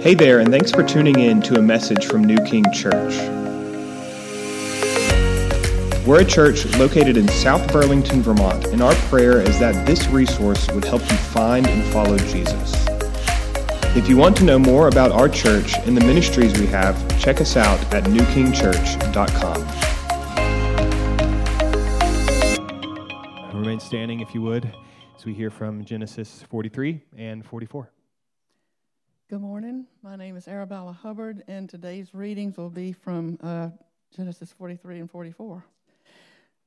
Hey there, and thanks for tuning in to a message from New King Church. We're a church located in South Burlington, Vermont, and our prayer is that this resource would help you find and follow Jesus. If you want to know more about our church and the ministries we have, check us out at newkingchurch.com. Remain standing if you would as we hear from Genesis 43 and 44. Good morning. My name is Arabella Hubbard, and today's readings will be from uh, Genesis 43 and 44.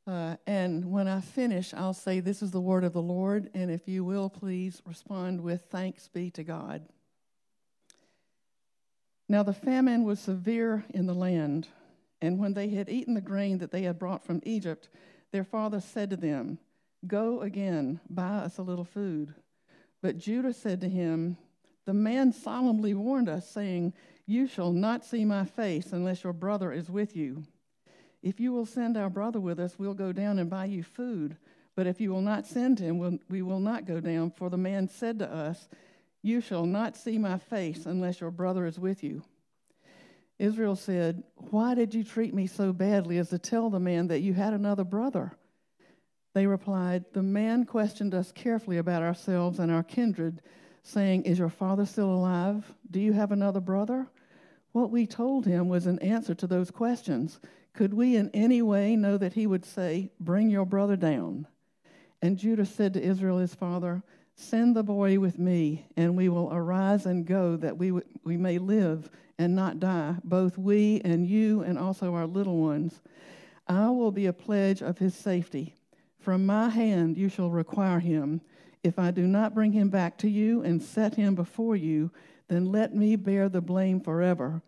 Uh, and when I finish, I'll say, This is the word of the Lord, and if you will, please respond with thanks be to God. Now the famine was severe in the land, and when they had eaten the grain that they had brought from Egypt, their father said to them, Go again, buy us a little food. But Judah said to him, the man solemnly warned us, saying, You shall not see my face unless your brother is with you. If you will send our brother with us, we'll go down and buy you food. But if you will not send him, we will not go down. For the man said to us, You shall not see my face unless your brother is with you. Israel said, Why did you treat me so badly as to tell the man that you had another brother? They replied, The man questioned us carefully about ourselves and our kindred saying, Is your father still alive? Do you have another brother? What we told him was an answer to those questions. Could we in any way know that he would say, Bring your brother down? And Judah said to Israel, his father, Send the boy with me, and we will arise and go, that we, w- we may live and not die, both we and you, and also our little ones. I will be a pledge of his safety. From my hand you shall require him if I do not bring him back to you and set him before you, then let me bear the blame forever.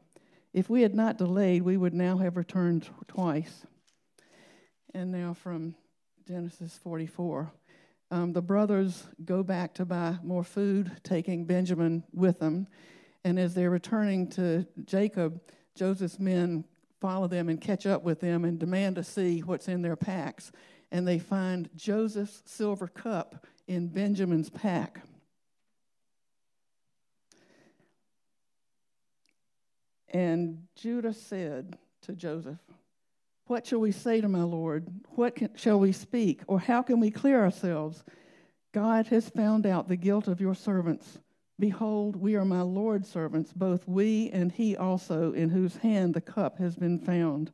If we had not delayed, we would now have returned twice. And now from Genesis 44. Um, the brothers go back to buy more food, taking Benjamin with them. And as they're returning to Jacob, Joseph's men follow them and catch up with them and demand to see what's in their packs. And they find Joseph's silver cup in Benjamin's pack. And Judah said to Joseph, What shall we say to my Lord? What can, shall we speak? Or how can we clear ourselves? God has found out the guilt of your servants. Behold, we are my Lord's servants, both we and he also, in whose hand the cup has been found.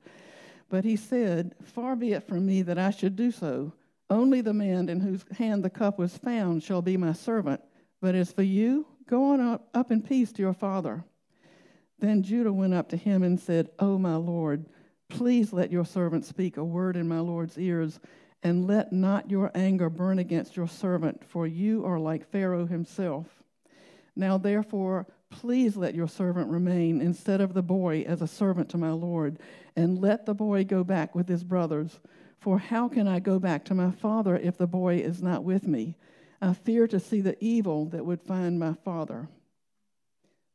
But he said, Far be it from me that I should do so. Only the man in whose hand the cup was found shall be my servant. But as for you, go on up, up in peace to your father. Then Judah went up to him and said, O my Lord, please let your servant speak a word in my Lord's ears, and let not your anger burn against your servant, for you are like Pharaoh himself. Now therefore, please let your servant remain instead of the boy as a servant to my Lord, and let the boy go back with his brothers for how can I go back to my father if the boy is not with me? I fear to see the evil that would find my father.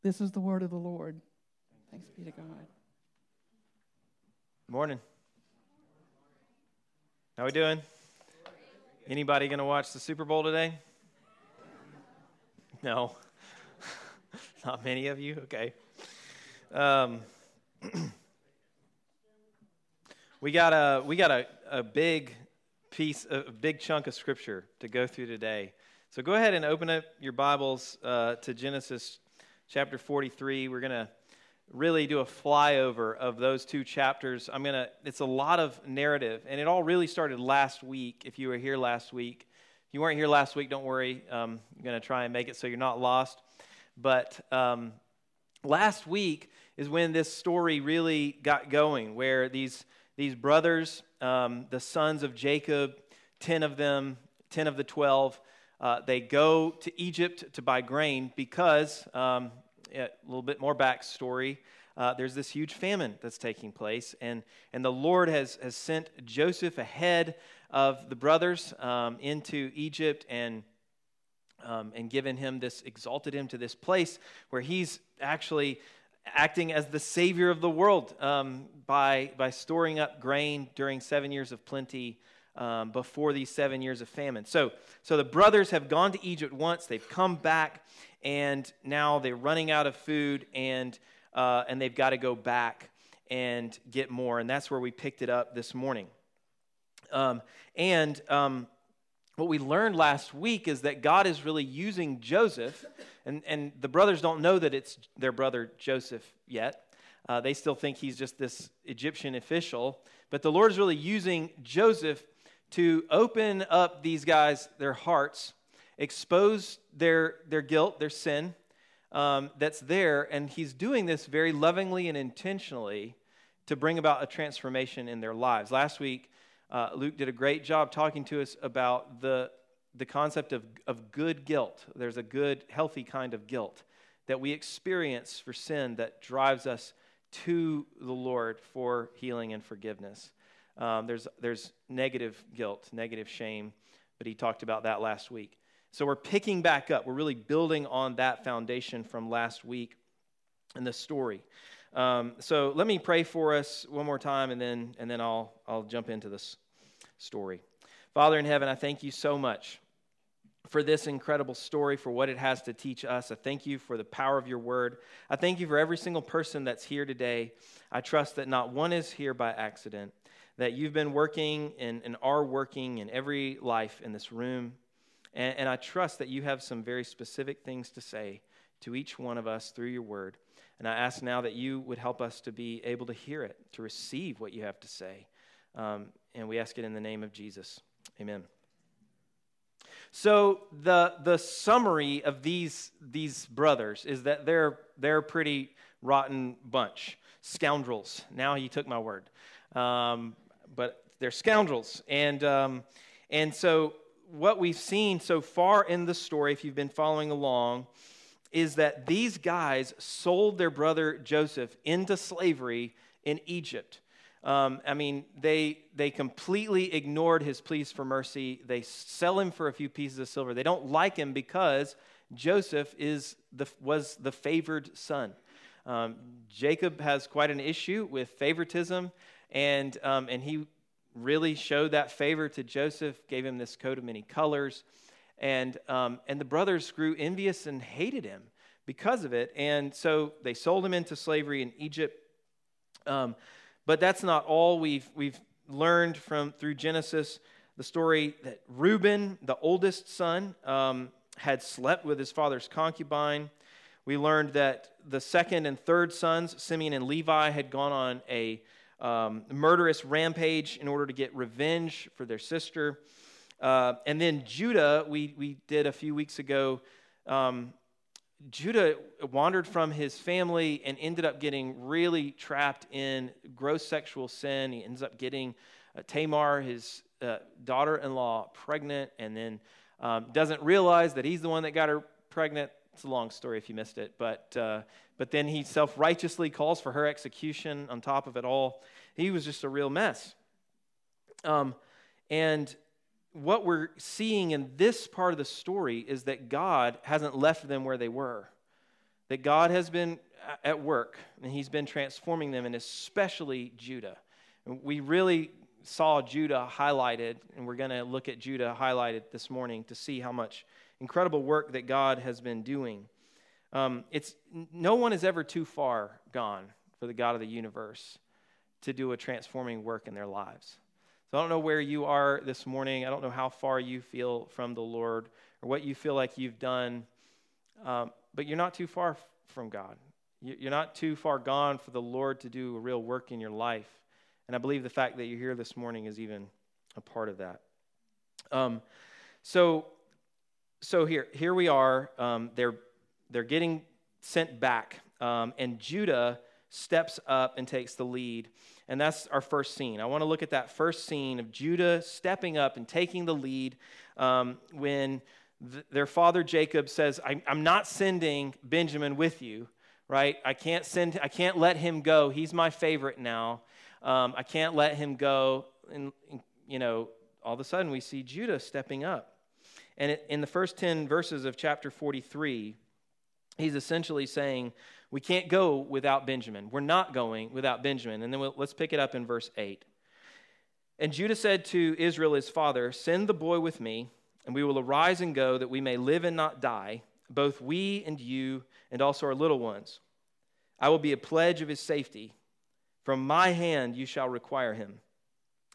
This is the word of the Lord. Thanks be to God. Morning. How we doing? Anybody going to watch the Super Bowl today? No. Not many of you? Okay. Um, we got a we got a, a big piece, a big chunk of scripture to go through today. So go ahead and open up your Bibles uh, to Genesis chapter 43. We're gonna really do a flyover of those two chapters. I'm gonna. It's a lot of narrative, and it all really started last week. If you were here last week, if you weren't here last week, don't worry. Um, I'm gonna try and make it so you're not lost. But um, last week is when this story really got going, where these these brothers, um, the sons of Jacob, 10 of them, 10 of the 12, uh, they go to Egypt to buy grain because, um, a little bit more backstory, uh, there's this huge famine that's taking place. And, and the Lord has, has sent Joseph ahead of the brothers um, into Egypt and, um, and given him this, exalted him to this place where he's actually acting as the savior of the world um, by, by storing up grain during seven years of plenty um, before these seven years of famine. So, so the brothers have gone to Egypt once, they've come back, and now they're running out of food, and, uh, and they've got to go back and get more. And that's where we picked it up this morning. Um, and um, what we learned last week is that God is really using Joseph, and, and the brothers don't know that it's their brother Joseph yet. Uh, they still think he's just this Egyptian official. But the Lord is really using Joseph to open up these guys, their hearts, expose their, their guilt, their sin um, that's there. And he's doing this very lovingly and intentionally to bring about a transformation in their lives. Last week, uh, Luke did a great job talking to us about the, the concept of, of good guilt. There's a good, healthy kind of guilt that we experience for sin that drives us to the Lord for healing and forgiveness. Um, there's, there's negative guilt, negative shame, but he talked about that last week. So we're picking back up. We're really building on that foundation from last week and the story. Um, so let me pray for us one more time, and then, and then I'll, I'll jump into this story. Father in heaven, I thank you so much for this incredible story, for what it has to teach us. I thank you for the power of your word. I thank you for every single person that's here today. I trust that not one is here by accident, that you've been working and, and are working in every life in this room. And, and I trust that you have some very specific things to say to each one of us through your word. And I ask now that you would help us to be able to hear it, to receive what you have to say. Um, and we ask it in the name of Jesus. Amen. So the the summary of these these brothers is that they're they're a pretty rotten bunch, scoundrels. Now you took my word, um, but they're scoundrels, and um, and so what we've seen so far in the story, if you've been following along, is that these guys sold their brother Joseph into slavery in Egypt. Um, I mean, they, they completely ignored his pleas for mercy. They sell him for a few pieces of silver. They don't like him because Joseph is the, was the favored son. Um, Jacob has quite an issue with favoritism, and, um, and he really showed that favor to Joseph, gave him this coat of many colors. And, um, and the brothers grew envious and hated him because of it. And so they sold him into slavery in Egypt. Um, but that's not all we've, we've learned from through Genesis. The story that Reuben, the oldest son, um, had slept with his father's concubine. We learned that the second and third sons, Simeon and Levi, had gone on a um, murderous rampage in order to get revenge for their sister. Uh, and then Judah, we, we did a few weeks ago, um, Judah wandered from his family and ended up getting really trapped in gross sexual sin. He ends up getting uh, Tamar, his uh, daughter in law, pregnant, and then um, doesn't realize that he's the one that got her pregnant. It's a long story if you missed it, but, uh, but then he self righteously calls for her execution on top of it all. He was just a real mess. Um, and what we're seeing in this part of the story is that God hasn't left them where they were. That God has been at work and he's been transforming them, and especially Judah. we really saw Judah highlighted, and we're going to look at Judah highlighted this morning to see how much incredible work that God has been doing. Um, it's, no one is ever too far gone for the God of the universe to do a transforming work in their lives. So I don't know where you are this morning. I don't know how far you feel from the Lord or what you feel like you've done, um, but you're not too far from God. You're not too far gone for the Lord to do a real work in your life. And I believe the fact that you're here this morning is even a part of that. Um, so, so here, here we are. Um, they're, they're getting sent back, um, and Judah steps up and takes the lead. And that's our first scene. I want to look at that first scene of Judah stepping up and taking the lead um, when th- their father Jacob says, I'm not sending Benjamin with you, right? I can't send, I can't let him go. He's my favorite now. Um, I can't let him go. And, you know, all of a sudden we see Judah stepping up. And it, in the first 10 verses of chapter 43, he's essentially saying, we can't go without Benjamin. We're not going without Benjamin. And then we'll, let's pick it up in verse 8. And Judah said to Israel his father, Send the boy with me, and we will arise and go, that we may live and not die. both we and you, and also our little ones. I will be a pledge of his safety. From my hand you shall require him.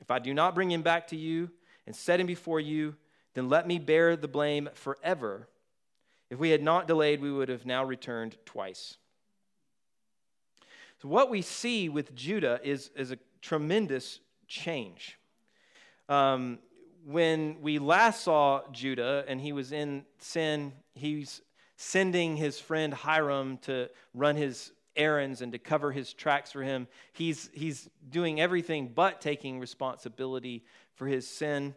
If I do not bring him back to you and set him before you, then let me bear the blame forever. If we had not delayed, we would have now returned twice. So, what we see with Judah is, is a tremendous change. Um, when we last saw Judah and he was in sin, he's sending his friend Hiram to run his errands and to cover his tracks for him. He's, he's doing everything but taking responsibility for his sin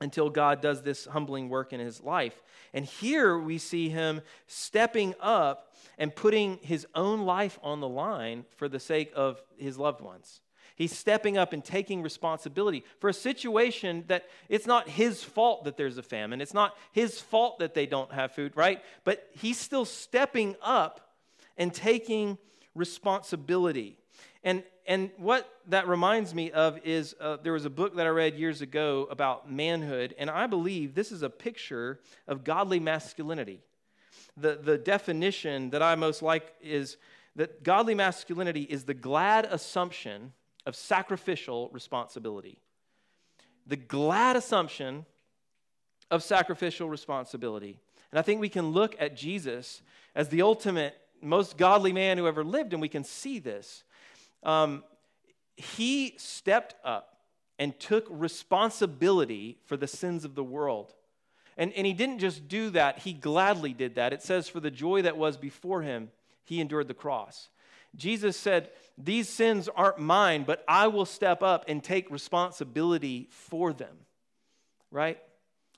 until God does this humbling work in his life. And here we see him stepping up and putting his own life on the line for the sake of his loved ones. He's stepping up and taking responsibility for a situation that it's not his fault that there's a famine. It's not his fault that they don't have food, right? But he's still stepping up and taking responsibility. And, and what that reminds me of is uh, there was a book that I read years ago about manhood, and I believe this is a picture of godly masculinity. The, the definition that I most like is that godly masculinity is the glad assumption of sacrificial responsibility. The glad assumption of sacrificial responsibility. And I think we can look at Jesus as the ultimate, most godly man who ever lived, and we can see this. Um, he stepped up and took responsibility for the sins of the world. And, and he didn't just do that, he gladly did that. It says, For the joy that was before him, he endured the cross. Jesus said, These sins aren't mine, but I will step up and take responsibility for them. Right?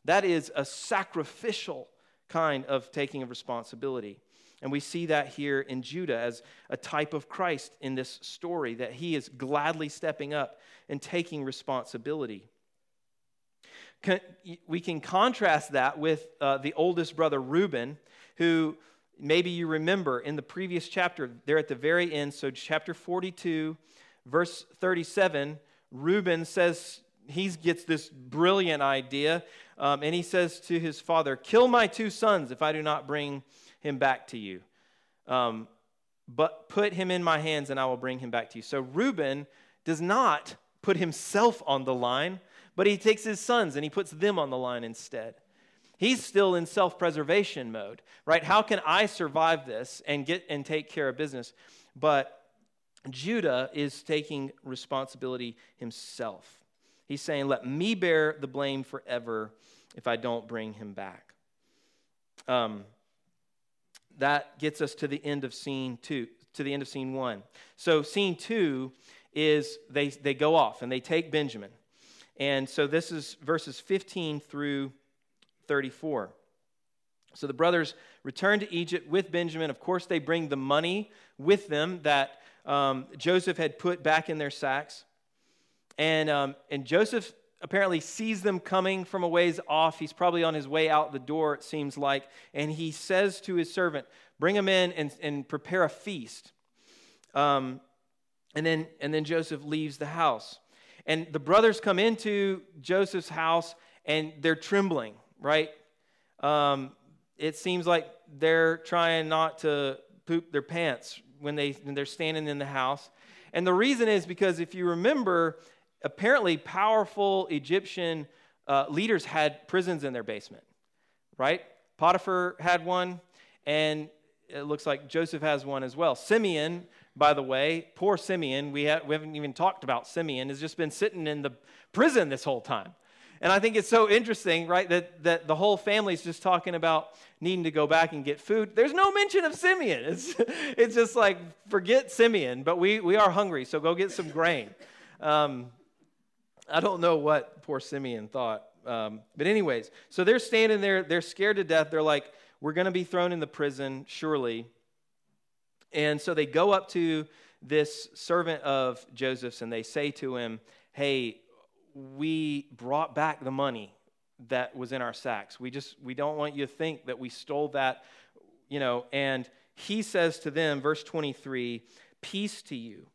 That is a sacrificial kind of taking of responsibility. And we see that here in Judah as a type of Christ in this story, that he is gladly stepping up and taking responsibility. We can contrast that with uh, the oldest brother, Reuben, who maybe you remember in the previous chapter, there at the very end, so chapter 42, verse 37, Reuben says, he gets this brilliant idea, um, and he says to his father, Kill my two sons if I do not bring him back to you. Um, but put him in my hands, and I will bring him back to you. So Reuben does not put himself on the line, but he takes his sons and he puts them on the line instead. He's still in self preservation mode, right? How can I survive this and get and take care of business? But Judah is taking responsibility himself. He's saying, Let me bear the blame forever if I don't bring him back. Um, that gets us to the end of scene two, to the end of scene one. So, scene two is they, they go off and they take Benjamin. And so, this is verses 15 through 34. So the brothers return to Egypt with Benjamin. Of course, they bring the money with them that um, Joseph had put back in their sacks. And, um, and Joseph apparently sees them coming from a ways off. He's probably on his way out the door, it seems like. And he says to his servant, Bring them in and, and prepare a feast. Um, and, then, and then Joseph leaves the house. And the brothers come into Joseph's house and they're trembling right? Um, it seems like they're trying not to poop their pants when, they, when they're standing in the house. And the reason is because if you remember, apparently powerful Egyptian uh, leaders had prisons in their basement, right? Potiphar had one, and it looks like Joseph has one as well. Simeon, by the way, poor Simeon, we, ha- we haven't even talked about Simeon, has just been sitting in the prison this whole time. And I think it's so interesting, right, that, that the whole family is just talking about needing to go back and get food. There's no mention of Simeon. It's, it's just like, forget Simeon, but we, we are hungry, so go get some grain. Um, I don't know what poor Simeon thought. Um, but, anyways, so they're standing there, they're scared to death. They're like, we're going to be thrown in the prison, surely. And so they go up to this servant of Joseph's and they say to him, Hey, we brought back the money that was in our sacks. We just we don't want you to think that we stole that, you know, and he says to them verse 23, peace to you.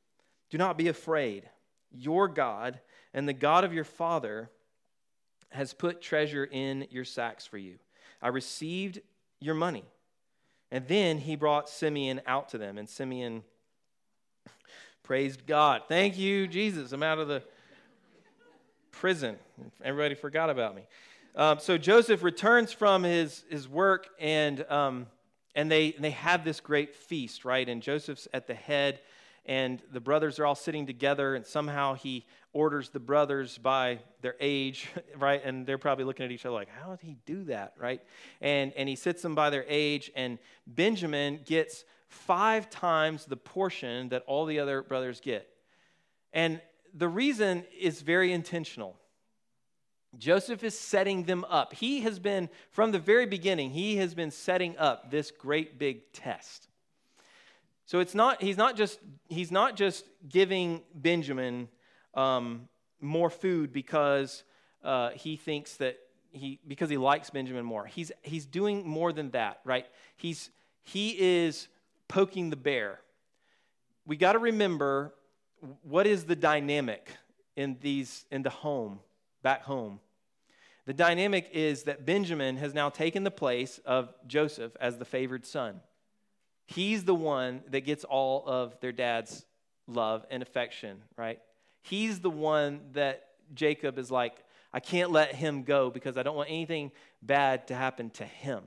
Do not be afraid. Your God and the God of your father has put treasure in your sacks for you. I received your money. And then he brought Simeon out to them, and Simeon praised God. Thank you, Jesus. I'm out of the prison. Everybody forgot about me. Um, so Joseph returns from his, his work, and, um, and they, they have this great feast, right? And Joseph's at the head, and the brothers are all sitting together, and somehow he orders the brothers by their age, right? And they're probably looking at each other like, how did he do that, right? And, and he sits them by their age, and Benjamin gets five times the portion that all the other brothers get. And the reason is very intentional. Joseph is setting them up. He has been, from the very beginning, he has been setting up this great big test. So it's not, he's not just, he's not just giving Benjamin um, more food because uh, he thinks that he, because he likes Benjamin more. He's, he's doing more than that, right? He's, he is poking the bear. We got to remember what is the dynamic in these in the home back home the dynamic is that benjamin has now taken the place of joseph as the favored son he's the one that gets all of their dad's love and affection right he's the one that jacob is like i can't let him go because i don't want anything bad to happen to him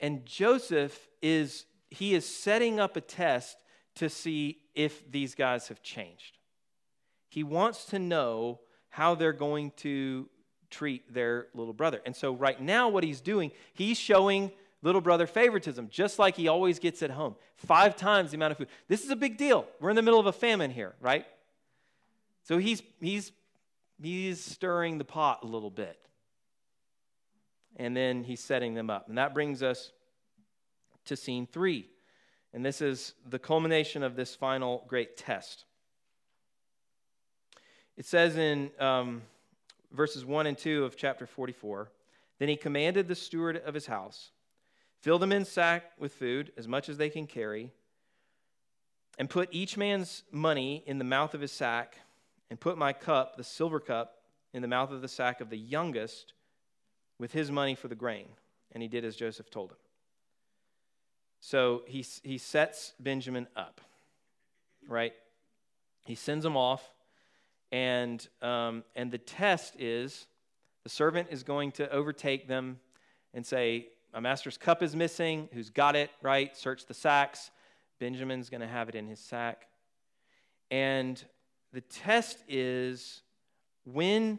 and joseph is he is setting up a test to see if these guys have changed. He wants to know how they're going to treat their little brother. And so, right now, what he's doing, he's showing little brother favoritism, just like he always gets at home. Five times the amount of food. This is a big deal. We're in the middle of a famine here, right? So he's he's he's stirring the pot a little bit. And then he's setting them up. And that brings us to scene three. And this is the culmination of this final great test. It says in um, verses 1 and 2 of chapter 44 Then he commanded the steward of his house, Fill them in sack with food, as much as they can carry, and put each man's money in the mouth of his sack, and put my cup, the silver cup, in the mouth of the sack of the youngest with his money for the grain. And he did as Joseph told him. So he, he sets Benjamin up, right? He sends him off, and, um, and the test is the servant is going to overtake them and say, My master's cup is missing. Who's got it, right? Search the sacks. Benjamin's going to have it in his sack. And the test is when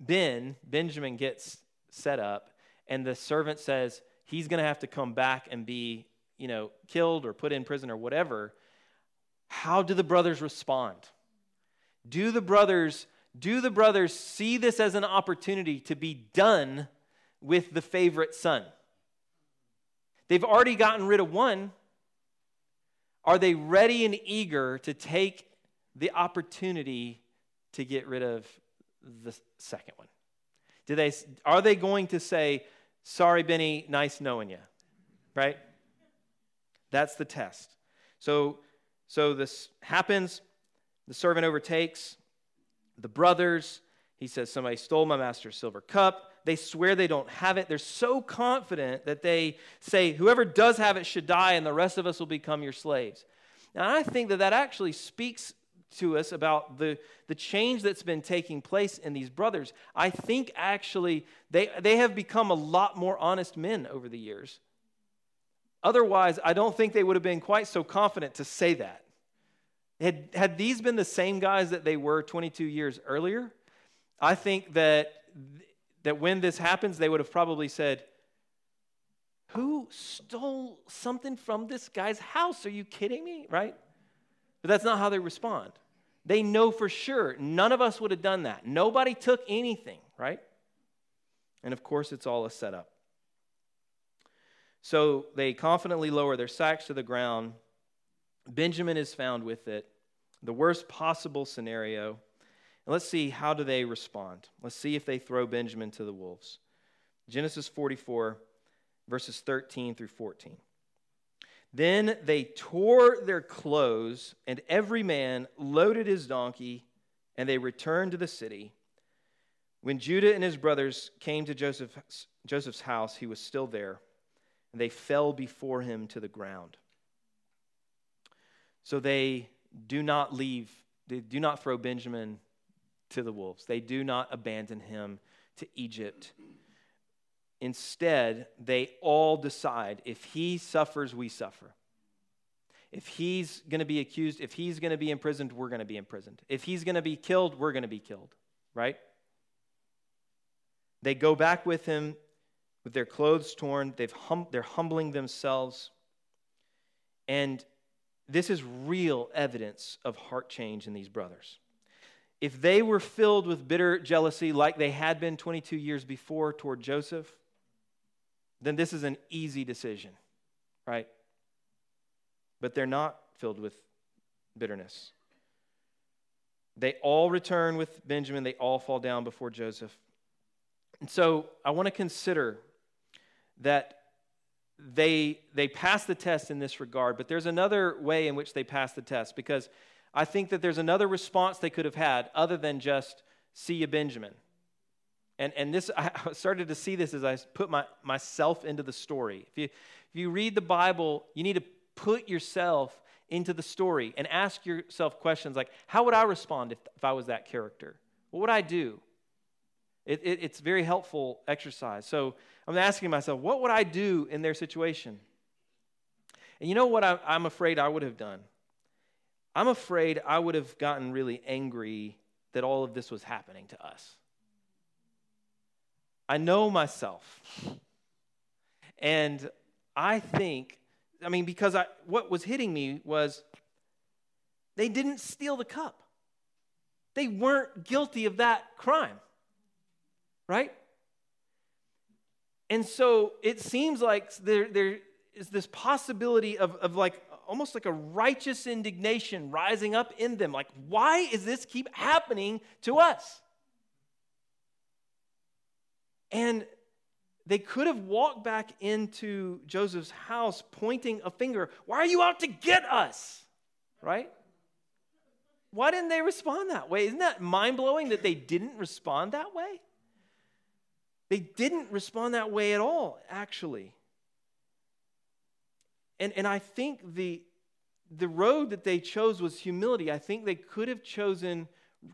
Ben, Benjamin gets set up, and the servant says, he's going to have to come back and be, you know, killed or put in prison or whatever. How do the brothers respond? Do the brothers do the brothers see this as an opportunity to be done with the favorite son? They've already gotten rid of one. Are they ready and eager to take the opportunity to get rid of the second one? Do they, are they going to say, Sorry, Benny, nice knowing you. Right? That's the test. So, so this happens. The servant overtakes the brothers. He says, Somebody stole my master's silver cup. They swear they don't have it. They're so confident that they say, Whoever does have it should die, and the rest of us will become your slaves. Now, I think that that actually speaks to us about the, the change that's been taking place in these brothers. I think actually they, they have become a lot more honest men over the years. Otherwise, I don't think they would have been quite so confident to say that. Had, had these been the same guys that they were 22 years earlier, I think that, that when this happens, they would have probably said, Who stole something from this guy's house? Are you kidding me? Right? But that's not how they respond. They know for sure none of us would have done that. Nobody took anything, right? And of course, it's all a setup. So they confidently lower their sacks to the ground. Benjamin is found with it. The worst possible scenario. And let's see how do they respond. Let's see if they throw Benjamin to the wolves. Genesis 44 verses 13 through 14. Then they tore their clothes, and every man loaded his donkey, and they returned to the city. When Judah and his brothers came to Joseph, Joseph's house, he was still there, and they fell before him to the ground. So they do not leave, they do not throw Benjamin to the wolves, they do not abandon him to Egypt. Instead, they all decide if he suffers, we suffer. If he's going to be accused, if he's going to be imprisoned, we're going to be imprisoned. If he's going to be killed, we're going to be killed, right? They go back with him with their clothes torn. They've hum- they're humbling themselves. And this is real evidence of heart change in these brothers. If they were filled with bitter jealousy like they had been 22 years before toward Joseph, then this is an easy decision, right? But they're not filled with bitterness. They all return with Benjamin, they all fall down before Joseph. And so I want to consider that they, they pass the test in this regard, but there's another way in which they pass the test because I think that there's another response they could have had other than just, see you, Benjamin. And, and this, I started to see this as I put my, myself into the story. If you, if you read the Bible, you need to put yourself into the story and ask yourself questions like, how would I respond if, if I was that character? What would I do? It, it, it's very helpful exercise. So I'm asking myself, what would I do in their situation? And you know what I, I'm afraid I would have done? I'm afraid I would have gotten really angry that all of this was happening to us. I know myself. And I think, I mean, because I, what was hitting me was they didn't steal the cup, they weren't guilty of that crime right? And so it seems like there, there is this possibility of, of like almost like a righteous indignation rising up in them. Like, why is this keep happening to us? And they could have walked back into Joseph's house pointing a finger. Why are you out to get us? Right? Why didn't they respond that way? Isn't that mind blowing that they didn't respond that way? They didn't respond that way at all, actually. And, and I think the, the road that they chose was humility. I think they could have chosen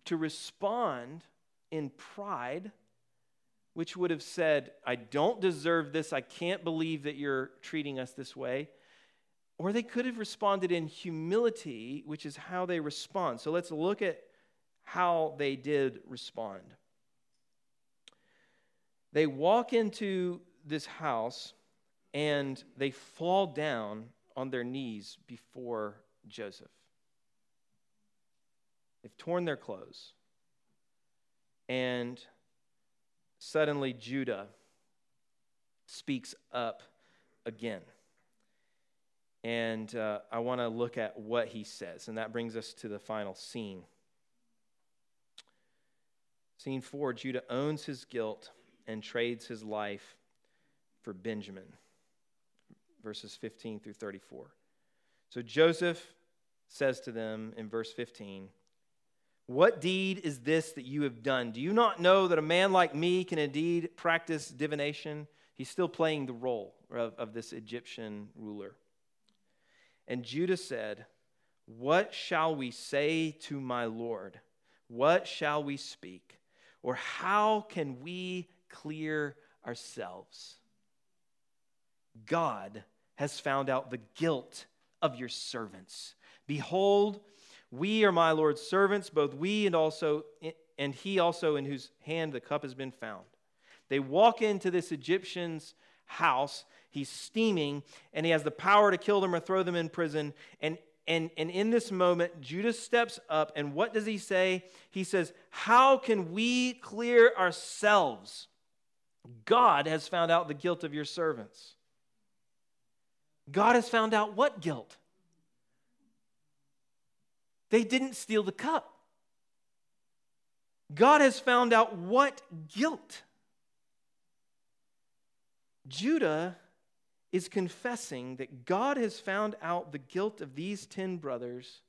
to respond in pride, which would have said, I don't deserve this. I can't believe that you're treating us this way. Or they could have responded in humility, which is how they respond. So let's look at how they did respond. They walk into this house and they fall down on their knees before Joseph. They've torn their clothes. And suddenly Judah speaks up again. And uh, I want to look at what he says. And that brings us to the final scene. Scene four Judah owns his guilt and trades his life for Benjamin. Verses 15 through 34. So Joseph says to them in verse 15, What deed is this that you have done? Do you not know that a man like me can indeed practice divination? He's still playing the role of, of this Egyptian ruler. And Judah said, What shall we say to my Lord? What shall we speak? Or how can we clear ourselves. God has found out the guilt of your servants. Behold, we are my Lord's servants, both we and also and he also in whose hand the cup has been found. They walk into this Egyptian's house. He's steaming, and he has the power to kill them or throw them in prison. And, and, and in this moment, Judah steps up, and what does he say? He says, How can we clear ourselves? God has found out the guilt of your servants. God has found out what guilt? They didn't steal the cup. God has found out what guilt? Judah is confessing that God has found out the guilt of these 10 brothers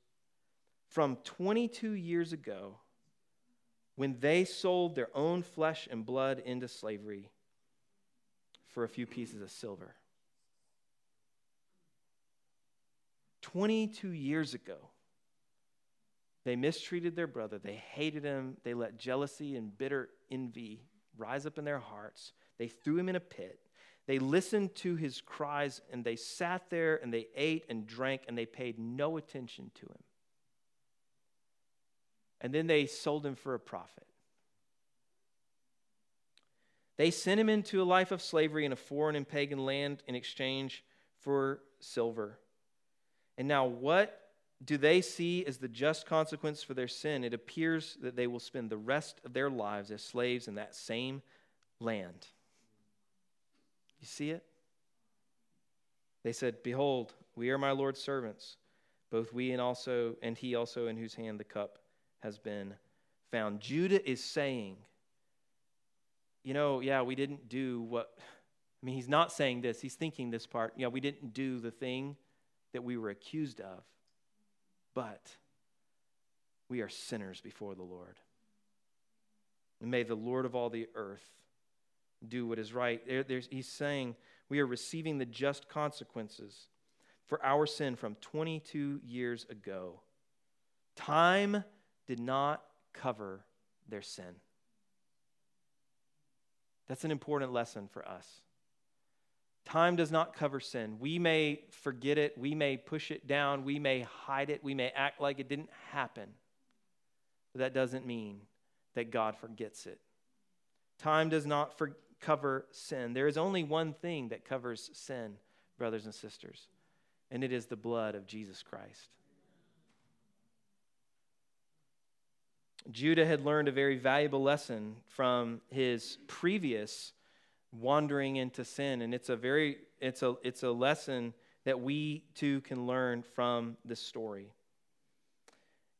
from 22 years ago when they sold their own flesh and blood into slavery for a few pieces of silver. 22 years ago, they mistreated their brother. They hated him. They let jealousy and bitter envy rise up in their hearts. They threw him in a pit. They listened to his cries and they sat there and they ate and drank and they paid no attention to him. And then they sold him for a profit. They sent him into a life of slavery in a foreign and pagan land in exchange for silver. And now, what do they see as the just consequence for their sin? It appears that they will spend the rest of their lives as slaves in that same land. You see it? They said, Behold, we are my Lord's servants, both we and also and he also in whose hand the cup has been found. Judah is saying, you know, yeah, we didn't do what I mean, he's not saying this, he's thinking this part. Yeah, we didn't do the thing that we were accused of, but we are sinners before the Lord. And may the Lord of all the earth do what is right. There, he's saying we are receiving the just consequences for our sin from 22 years ago. Time did not cover their sin. That's an important lesson for us. Time does not cover sin. We may forget it, we may push it down, we may hide it, we may act like it didn't happen. But that doesn't mean that God forgets it. Time does not for- cover sin. There is only one thing that covers sin, brothers and sisters, and it is the blood of Jesus Christ. Judah had learned a very valuable lesson from his previous wandering into sin. And it's a very it's a it's a lesson that we too can learn from this story.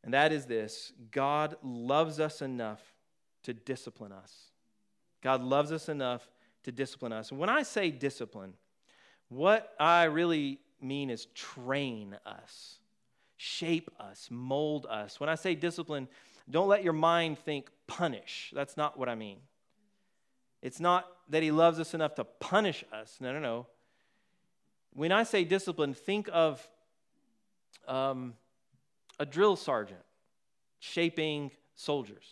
And that is this. God loves us enough to discipline us. God loves us enough to discipline us. When i say discipline what i really mean is train us shape us mold us. When i say discipline don't let your mind think punish. That's not what i mean. It's not that he loves us enough to punish us. No, no, no. When I say discipline, think of um, a drill sergeant shaping soldiers,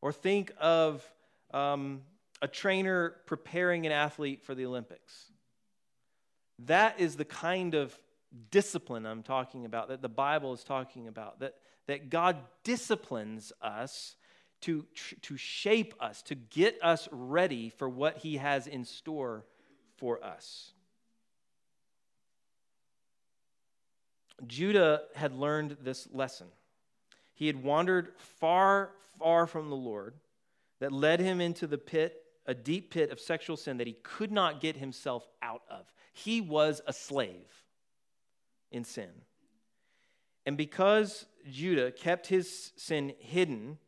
or think of um, a trainer preparing an athlete for the Olympics. That is the kind of discipline I'm talking about, that the Bible is talking about, that, that God disciplines us to, to shape us, to get us ready for what He has in store for us. Judah had learned this lesson. He had wandered far, far from the Lord that led him into the pit, a deep pit of sexual sin that he could not get himself out of. He was a slave in sin. And because Judah kept his sin hidden,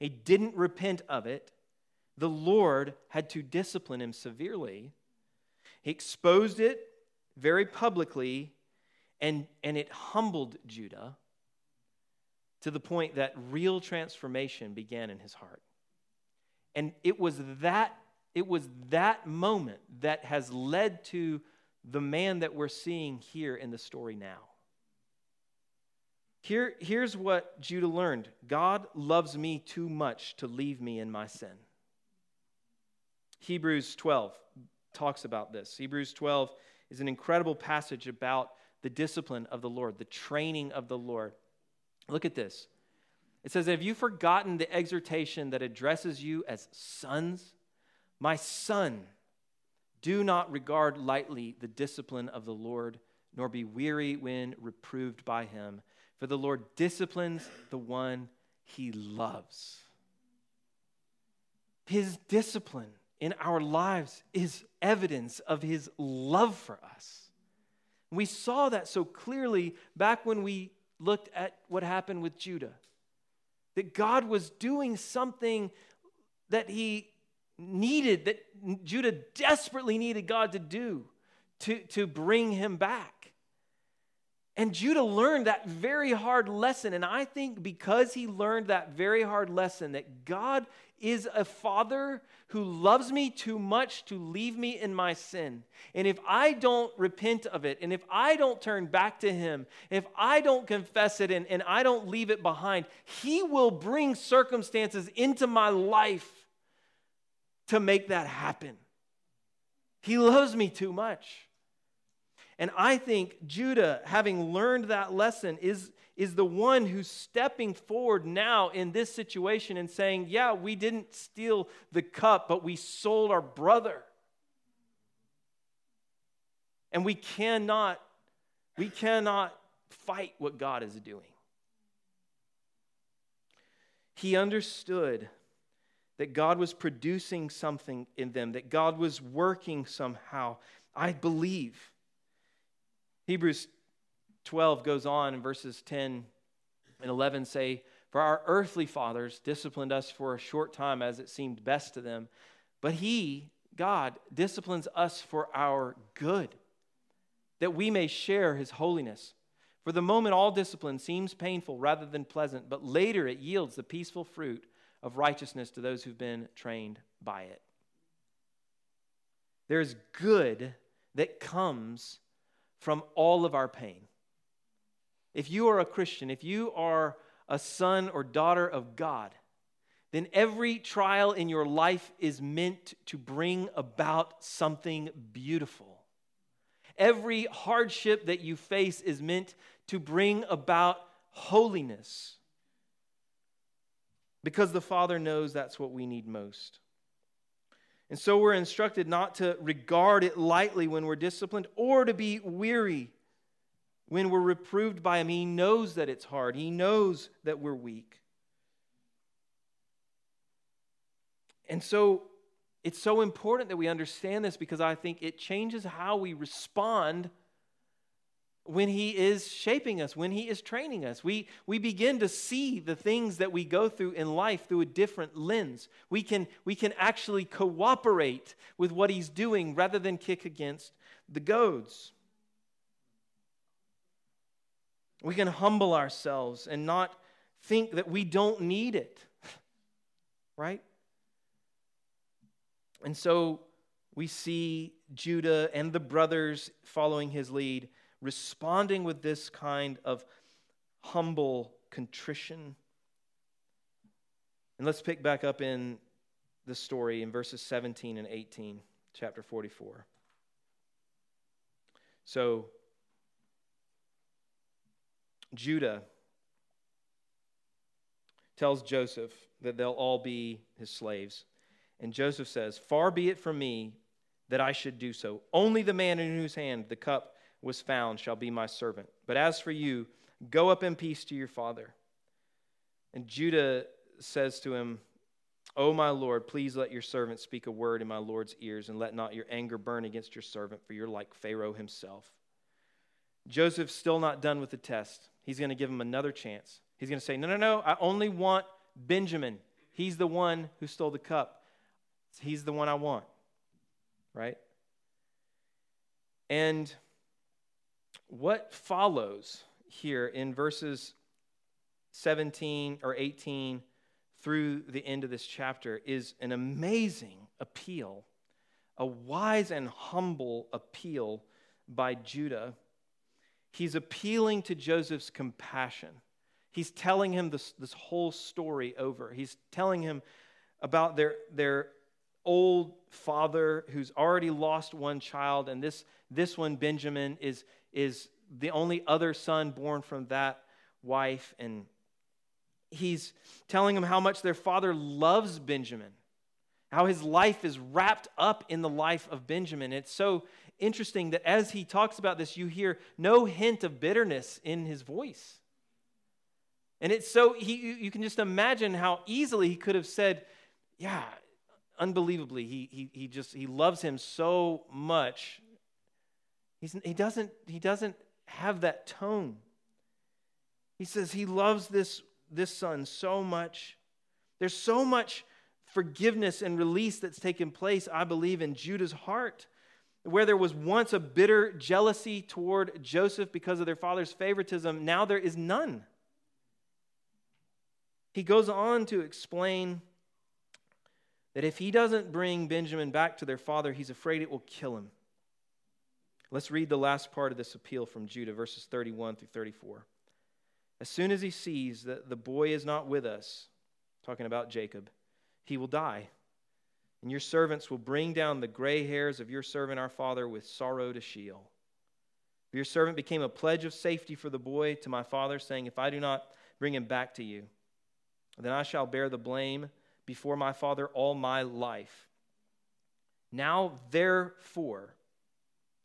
he didn't repent of it. The Lord had to discipline him severely. He exposed it very publicly, and, and it humbled Judah to the point that real transformation began in his heart. And it was that, it was that moment that has led to the man that we're seeing here in the story now. Here, here's what Judah learned God loves me too much to leave me in my sin. Hebrews 12 talks about this. Hebrews 12 is an incredible passage about the discipline of the Lord, the training of the Lord. Look at this. It says, Have you forgotten the exhortation that addresses you as sons? My son, do not regard lightly the discipline of the Lord, nor be weary when reproved by him. For the Lord disciplines the one he loves. His discipline in our lives is evidence of his love for us. We saw that so clearly back when we looked at what happened with Judah. That God was doing something that he needed, that Judah desperately needed God to do to, to bring him back. And Judah learned that very hard lesson. And I think because he learned that very hard lesson, that God is a father who loves me too much to leave me in my sin. And if I don't repent of it, and if I don't turn back to him, if I don't confess it and, and I don't leave it behind, he will bring circumstances into my life to make that happen. He loves me too much. And I think Judah, having learned that lesson, is, is the one who's stepping forward now in this situation and saying, Yeah, we didn't steal the cup, but we sold our brother. And we cannot, we cannot fight what God is doing. He understood that God was producing something in them, that God was working somehow. I believe Hebrews 12 goes on in verses 10 and 11 say, For our earthly fathers disciplined us for a short time as it seemed best to them, but He, God, disciplines us for our good, that we may share His holiness. For the moment, all discipline seems painful rather than pleasant, but later it yields the peaceful fruit of righteousness to those who've been trained by it. There's good that comes from all of our pain. If you are a Christian, if you are a son or daughter of God, then every trial in your life is meant to bring about something beautiful. Every hardship that you face is meant to bring about holiness. Because the Father knows that's what we need most. And so we're instructed not to regard it lightly when we're disciplined or to be weary when we're reproved by Him. He knows that it's hard, He knows that we're weak. And so it's so important that we understand this because I think it changes how we respond when He is shaping us, when He is training us. We, we begin to see the things that we go through in life through a different lens. We can, we can actually cooperate with what He's doing rather than kick against the goads. We can humble ourselves and not think that we don't need it, right? And so we see Judah and the brothers following his lead responding with this kind of humble contrition. And let's pick back up in the story in verses 17 and 18, chapter 44. So, Judah tells Joseph that they'll all be his slaves. And Joseph says, Far be it from me that I should do so. Only the man in whose hand the cup was found shall be my servant. But as for you, go up in peace to your father. And Judah says to him, O my Lord, please let your servant speak a word in my Lord's ears, and let not your anger burn against your servant, for you're like Pharaoh himself. Joseph's still not done with the test. He's going to give him another chance. He's going to say, No, no, no, I only want Benjamin. He's the one who stole the cup. He's the one I want. Right? And what follows here in verses 17 or 18 through the end of this chapter is an amazing appeal, a wise and humble appeal by Judah. He's appealing to Joseph's compassion. He's telling him this, this whole story over. He's telling him about their, their old father who's already lost one child, and this, this one, Benjamin, is, is the only other son born from that wife. And he's telling him how much their father loves Benjamin, how his life is wrapped up in the life of Benjamin. It's so interesting that as he talks about this, you hear no hint of bitterness in his voice. And it's so, he, you can just imagine how easily he could have said, Yeah, unbelievably, he, he, he just, he loves him so much He's, he, doesn't, he doesn't have that tone. He says he loves this, this son so much. There's so much forgiveness and release that's taken place, I believe, in Judah's heart where there was once a bitter jealousy toward Joseph because of their father's favoritism, now there is none. He goes on to explain that if he doesn't bring Benjamin back to their father, he's afraid it will kill him. Let's read the last part of this appeal from Judah, verses 31 through 34. As soon as he sees that the boy is not with us, talking about Jacob, he will die. And your servants will bring down the gray hairs of your servant our father with sorrow to Sheol. Your servant became a pledge of safety for the boy to my father, saying, If I do not bring him back to you, then I shall bear the blame before my father all my life. Now, therefore,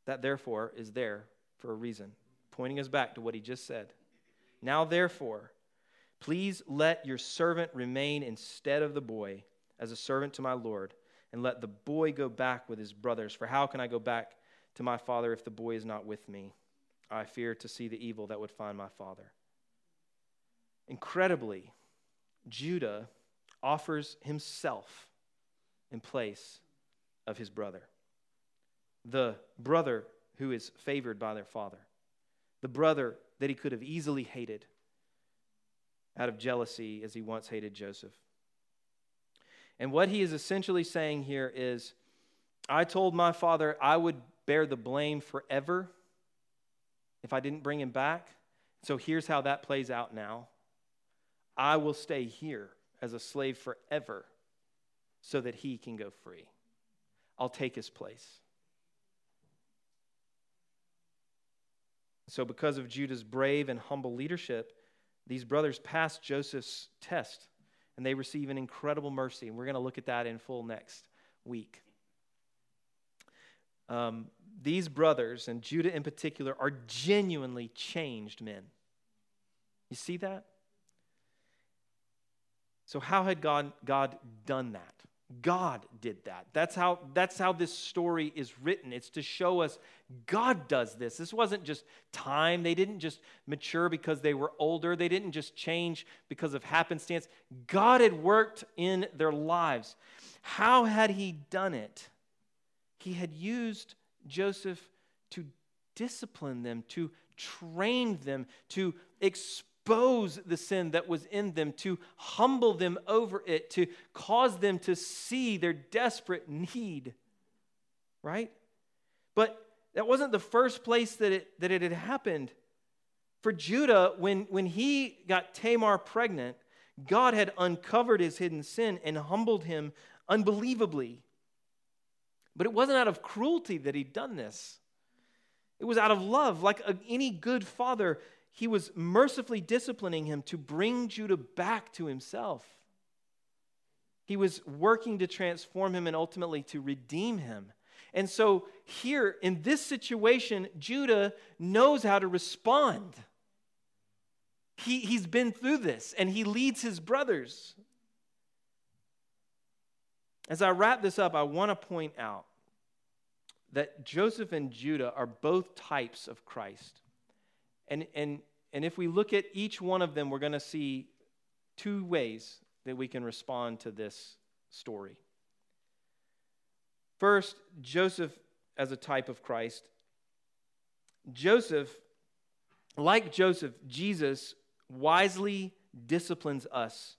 that therefore is there for a reason, pointing us back to what he just said. Now, therefore, please let your servant remain instead of the boy as a servant to my Lord, and let the boy go back with his brothers. For how can I go back to my father if the boy is not with me? I fear to see the evil that would find my father. Incredibly, Judah offers himself in place of his brother, the brother who is favored by their father, the brother that he could have easily hated out of jealousy as he once hated Joseph. And what he is essentially saying here is I told my father I would bear the blame forever if I didn't bring him back. So here's how that plays out now I will stay here as a slave forever so that he can go free. I'll take his place. So, because of Judah's brave and humble leadership, these brothers pass Joseph's test and they receive an incredible mercy. And we're going to look at that in full next week. Um, these brothers, and Judah in particular, are genuinely changed men. You see that? So, how had God, God done that? God did that. That's how, that's how this story is written. It's to show us God does this. This wasn't just time. They didn't just mature because they were older, they didn't just change because of happenstance. God had worked in their lives. How had He done it? He had used Joseph to discipline them, to train them, to expose expose the sin that was in them, to humble them over it, to cause them to see their desperate need. Right? But that wasn't the first place that it, that it had happened. For Judah, when, when he got Tamar pregnant, God had uncovered his hidden sin and humbled him unbelievably. But it wasn't out of cruelty that he'd done this. It was out of love. Like any good father, he was mercifully disciplining him to bring Judah back to himself. He was working to transform him and ultimately to redeem him. And so, here in this situation, Judah knows how to respond. He, he's been through this and he leads his brothers. As I wrap this up, I want to point out that Joseph and Judah are both types of Christ. And, and, and if we look at each one of them, we're going to see two ways that we can respond to this story. First, Joseph as a type of Christ. Joseph, like Joseph, Jesus wisely disciplines us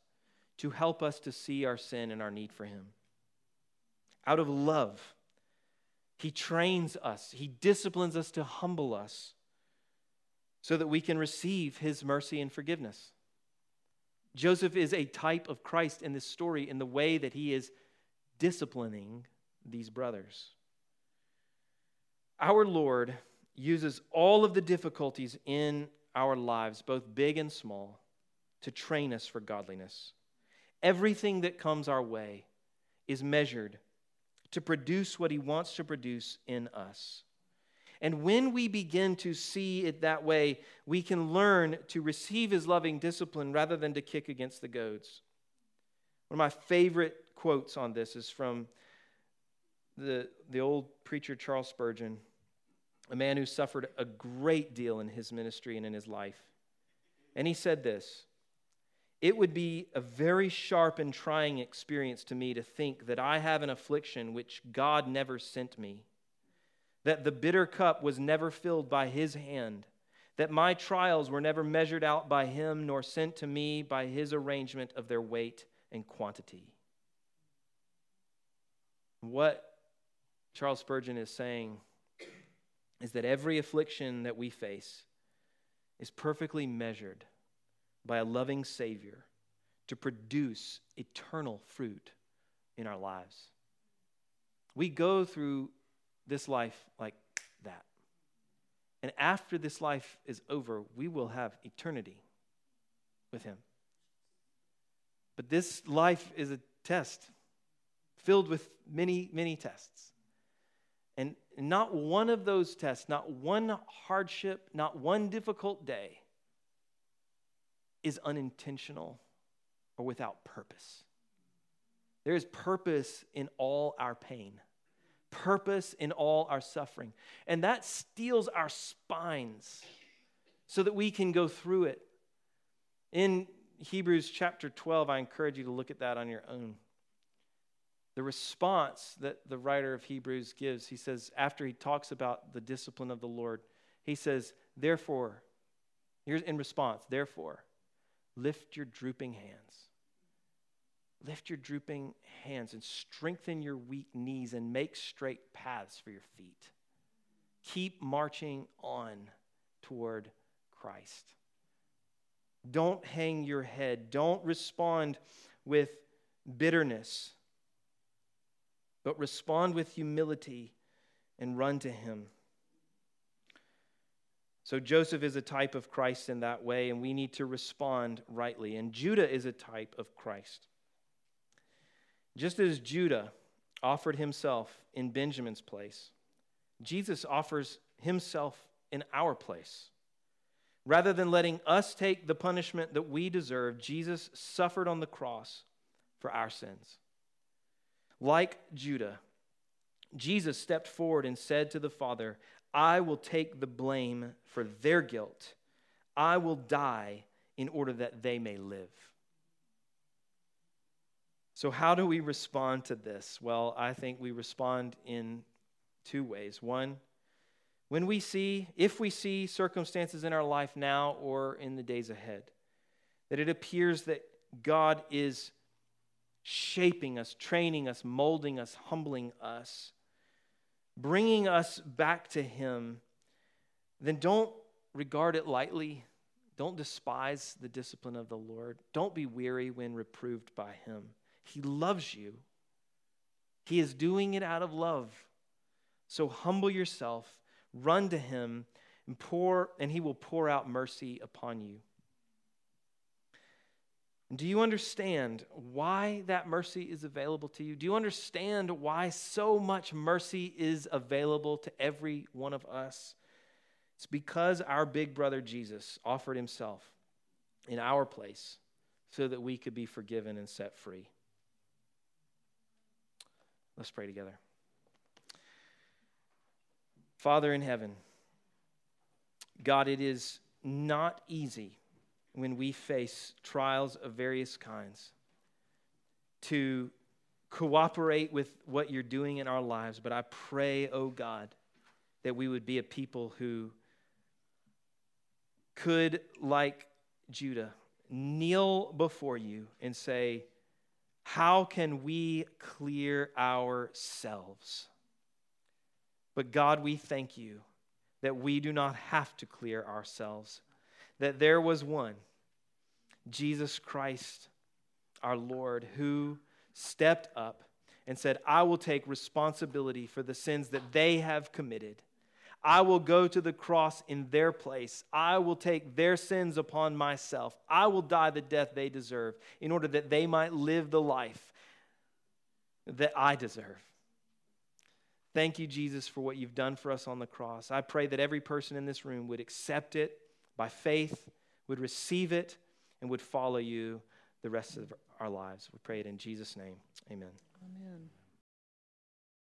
to help us to see our sin and our need for Him. Out of love, He trains us, He disciplines us to humble us so that we can receive his mercy and forgiveness. Joseph is a type of Christ in this story in the way that he is disciplining these brothers. Our Lord uses all of the difficulties in our lives, both big and small, to train us for godliness. Everything that comes our way is measured to produce what he wants to produce in us. And when we begin to see it that way, we can learn to receive his loving discipline rather than to kick against the goads. One of my favorite quotes on this is from the, the old preacher Charles Spurgeon, a man who suffered a great deal in his ministry and in his life. And he said this It would be a very sharp and trying experience to me to think that I have an affliction which God never sent me that the bitter cup was never filled by his hand, that my trials were never measured out by him, nor sent to me by his arrangement of their weight and quantity. What Charles Spurgeon is saying is that every affliction that we face is perfectly measured by a loving Savior to produce eternal fruit in our lives. We go through this life like that. And after this life is over, we will have eternity with Him. But this life is a test filled with many, many tests. And not one of those tests, not one hardship, not one difficult day is unintentional or without purpose. There is purpose in all our pain, purpose in all our suffering. And that steels our spines so that we can go through it. In Hebrews chapter 12, I encourage you to look at that on your own. The response that the writer of Hebrews gives, he says, after he talks about the discipline of the Lord, he says, Therefore, here's in response, therefore, lift your drooping hands. Lift your drooping hands and strengthen your weak knees and make straight paths for your feet. Keep marching on toward Christ. Don't hang your head. Don't respond with bitterness but respond with humility and run to him. So Joseph is a type of Christ in that way, and we need to respond rightly. And Judah is a type of Christ. Just as Judah offered himself in Benjamin's place, Jesus offers himself in our place. Rather than letting us take the punishment that we deserve, Jesus suffered on the cross for our sins. Like Judah, Jesus stepped forward and said to the Father, I will take the blame for their guilt. I will die in order that they may live. So, how do we respond to this? Well, I think we respond in two ways. One, when we see, if we see circumstances in our life now or in the days ahead, that it appears that God is shaping us, training us, molding us, humbling us, bringing us back to Him, then don't regard it lightly. Don't despise the discipline of the Lord. Don't be weary when reproved by Him. He loves you, He is doing it out of love. So humble yourself, run to Him, and pour, and He will pour out mercy upon you. Do you understand why that mercy is available to you? Do you understand why so much mercy is available to every one of us? It's because our big brother Jesus offered himself in our place so that we could be forgiven and set free. Let's pray together. Father in heaven, God, it is not easy when we face trials of various kinds to cooperate with what you're doing in our lives. But I pray, oh God, that we would be a people who could, like Judah, kneel before you and say, How can we clear ourselves? But God, we thank you that we do not have to clear ourselves that there was one, Jesus Christ, our Lord, who stepped up and said, I will take responsibility for the sins that they have committed. I will go to the cross in their place. I will take their sins upon myself. I will die the death they deserve in order that they might live the life that I deserve. Thank you, Jesus, for what you've done for us on the cross. I pray that every person in this room would accept it by faith, would receive it, and would follow you the rest of our lives. We pray it in Jesus' name. Amen. Amen.